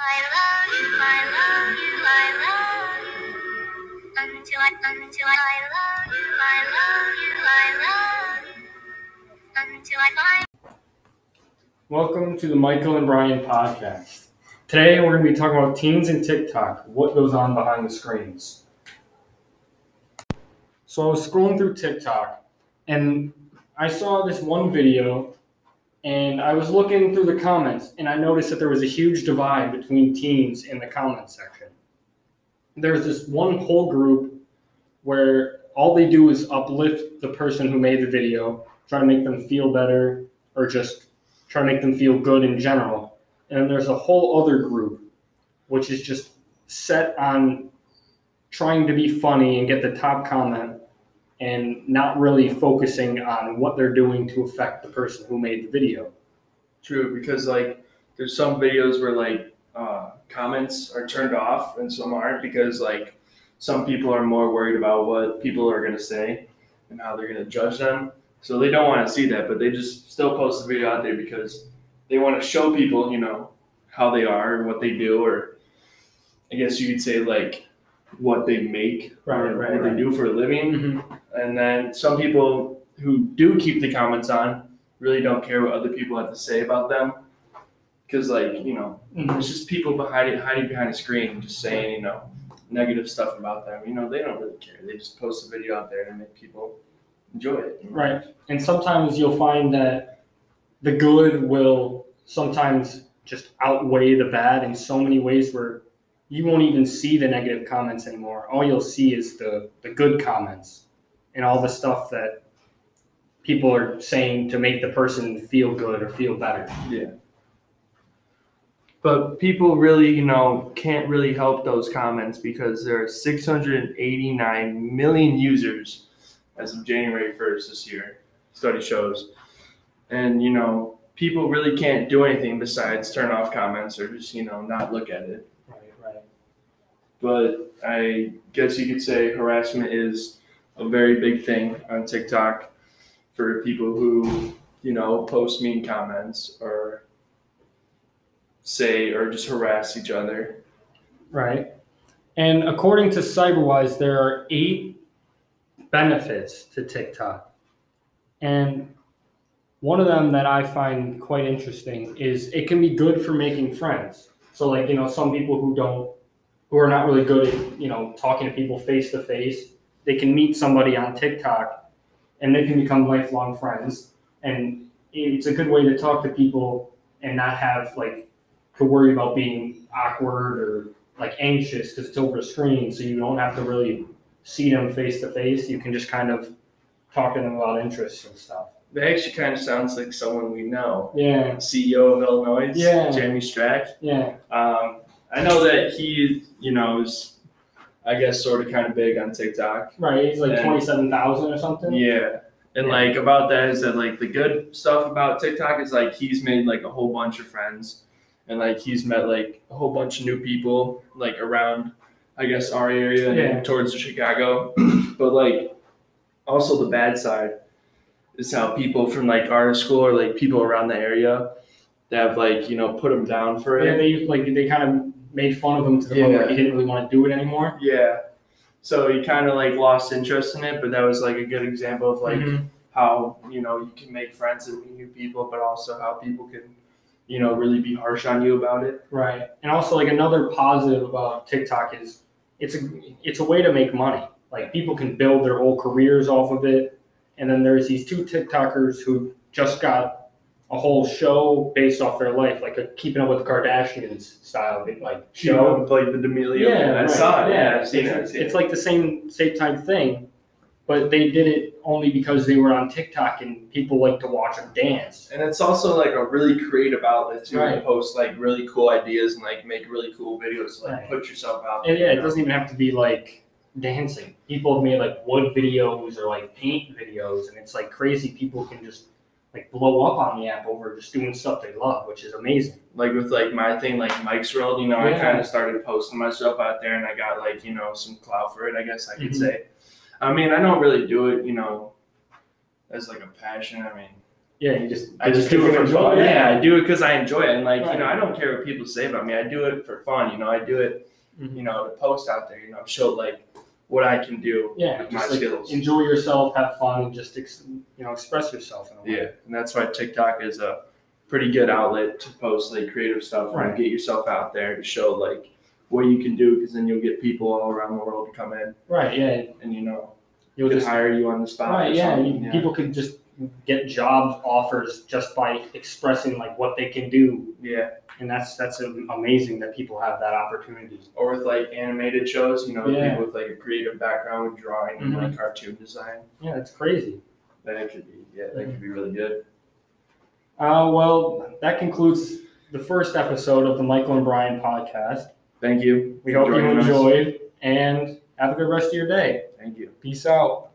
I love you, I love you, I love you. Until I, until I, I love you, I love you, I love you. Until I find. Welcome to the Michael and Brian podcast. Today we're going to be talking about teens and TikTok, what goes on behind the screens. So I was scrolling through TikTok and I saw this one video and I was looking through the comments and I noticed that there was a huge divide between teens in the comment section. There's this one whole group where all they do is uplift the person who made the video, try to make them feel better or just try to make them feel good in general. And then there's a whole other group which is just set on trying to be funny and get the top comment and not really focusing on what they're doing to affect the person who made the video. True, because like there's some videos where like uh, comments are turned off and some aren't because like some people are more worried about what people are gonna say and how they're gonna judge them. So they don't want to see that, but they just still post the video out there because they want to show people, you know, how they are and what they do, or I guess you could say like what they make Right, or right, what right. they do for a living. Mm-hmm. And then some people who do keep the comments on really don't care what other people have to say about them. Because, like, you know, mm, it's just people behind it, hiding behind a screen just saying, you know, negative stuff about them. You know, they don't really care. They just post a video out there to make people enjoy it. you know? Right. And sometimes you'll find that the good will sometimes just outweigh the bad in so many ways where you won't even see the negative comments anymore. All you'll see is the, the good comments and all the stuff that people are saying to make the person feel good or feel better. Yeah. But people really, you know, can't really help those comments because there are 689 million users as of January 1st this year, study shows. And, you know, people really can't do anything besides turn off comments or just, you know, not look at it. Right, right. But I guess you could say harassment is a very big thing on TikTok for people who, you know, post mean comments or say or just harass each other. Right. And according to CyberWise, there are eight benefits to TikTok. And one of them that I find quite interesting is it can be good for making friends. So, like, you know, some people who don't, who are not really good at, you know, talking to people face to face, they can meet somebody on TikTok and they can become lifelong friends. And it's a good way to talk to people and not have, like, to worry about being awkward or like anxious because it's over a screen, so you don't have to really see them face to face. You can just kind of talk to them about interests and stuff. That actually kind of sounds like someone we know. Yeah, CEO of Illinois, Yeah. Jamie Strack. yeah, Um, I know that he, you know, is, I guess, sort of kind of big on TikTok. right. He's like And- twenty-seven thousand or something. Yeah. And Yeah. like about that is that like the good stuff about TikTok is like he's made like a whole bunch of friends and like he's met like a whole bunch of new people like around I guess our area and towards Chicago. but like also the bad side is how people from like our school or like people around the area that have like, you know, put him down for it. yeah. They like they kind of made fun of him to the point where he didn't really want to do it anymore. Yeah. So he kind of like lost interest in it, but that was like a good example of like Mhm. how you know you can make friends and meet new people, but also how people can, you know, really be harsh on you about it. Right. And also like another positive about TikTok is it's a it's a way to make money. Like people can build their whole careers off of it. And then there's these two TikTokers who just got a whole show based off their life, like a Keeping Up with the Kardashians style, like You show. know, like the D'Amelio. Yeah, I saw it. Yeah, I've it's, seen it. I've it's, seen it's it. like the same same type thing, but they did it only because they were on TikTok and people like to watch them dance. And it's also like a really creative outlet too Right. to post like really cool ideas and like make really cool videos. Like Right. put yourself out. And yeah, it know? doesn't even have to be like dancing. People have made like wood videos or like paint videos, and it's like crazy. People can just like blow up on the app over just doing stuff they love, which is amazing. like with like my thing, like Mike's World, you know, I kind of started posting myself out there, and I got like you know some clout for it. I guess I could Mhm. say. I mean, I don't really do it, you know, as like a passion. I mean, Yeah, you just I just do it for fun. Yeah, I do it because I enjoy it, and like Right. you know, I don't care what people say about me. I do it for fun. You know, I do it, Mhm. you know, to post out there. You know, show like what I can do Yeah, with my like skills. enjoy yourself, have fun, and just ex- you know express yourself. In a way. Yeah, and that's why TikTok is a pretty good outlet to post like creative stuff Right. and get yourself out there to show like what you can do because then you'll get people all around the world to come in Right. Yeah. and you know You'll just hire you on the spot. right. Yeah. something, you- People could just get job offers just by expressing like what they can do, yeah. and that's that's amazing that people have that opportunity. Or with like animated shows, you know, Yeah. people with like a creative background with drawing and Mhm. like cartoon design. Yeah, that's crazy. That could be yeah, that could be really good. Uh, well, that concludes the first episode of the Michael and Brian podcast. Thank you. We hope you Joining us. enjoyed and have a good rest of your day. Thank you. Peace out.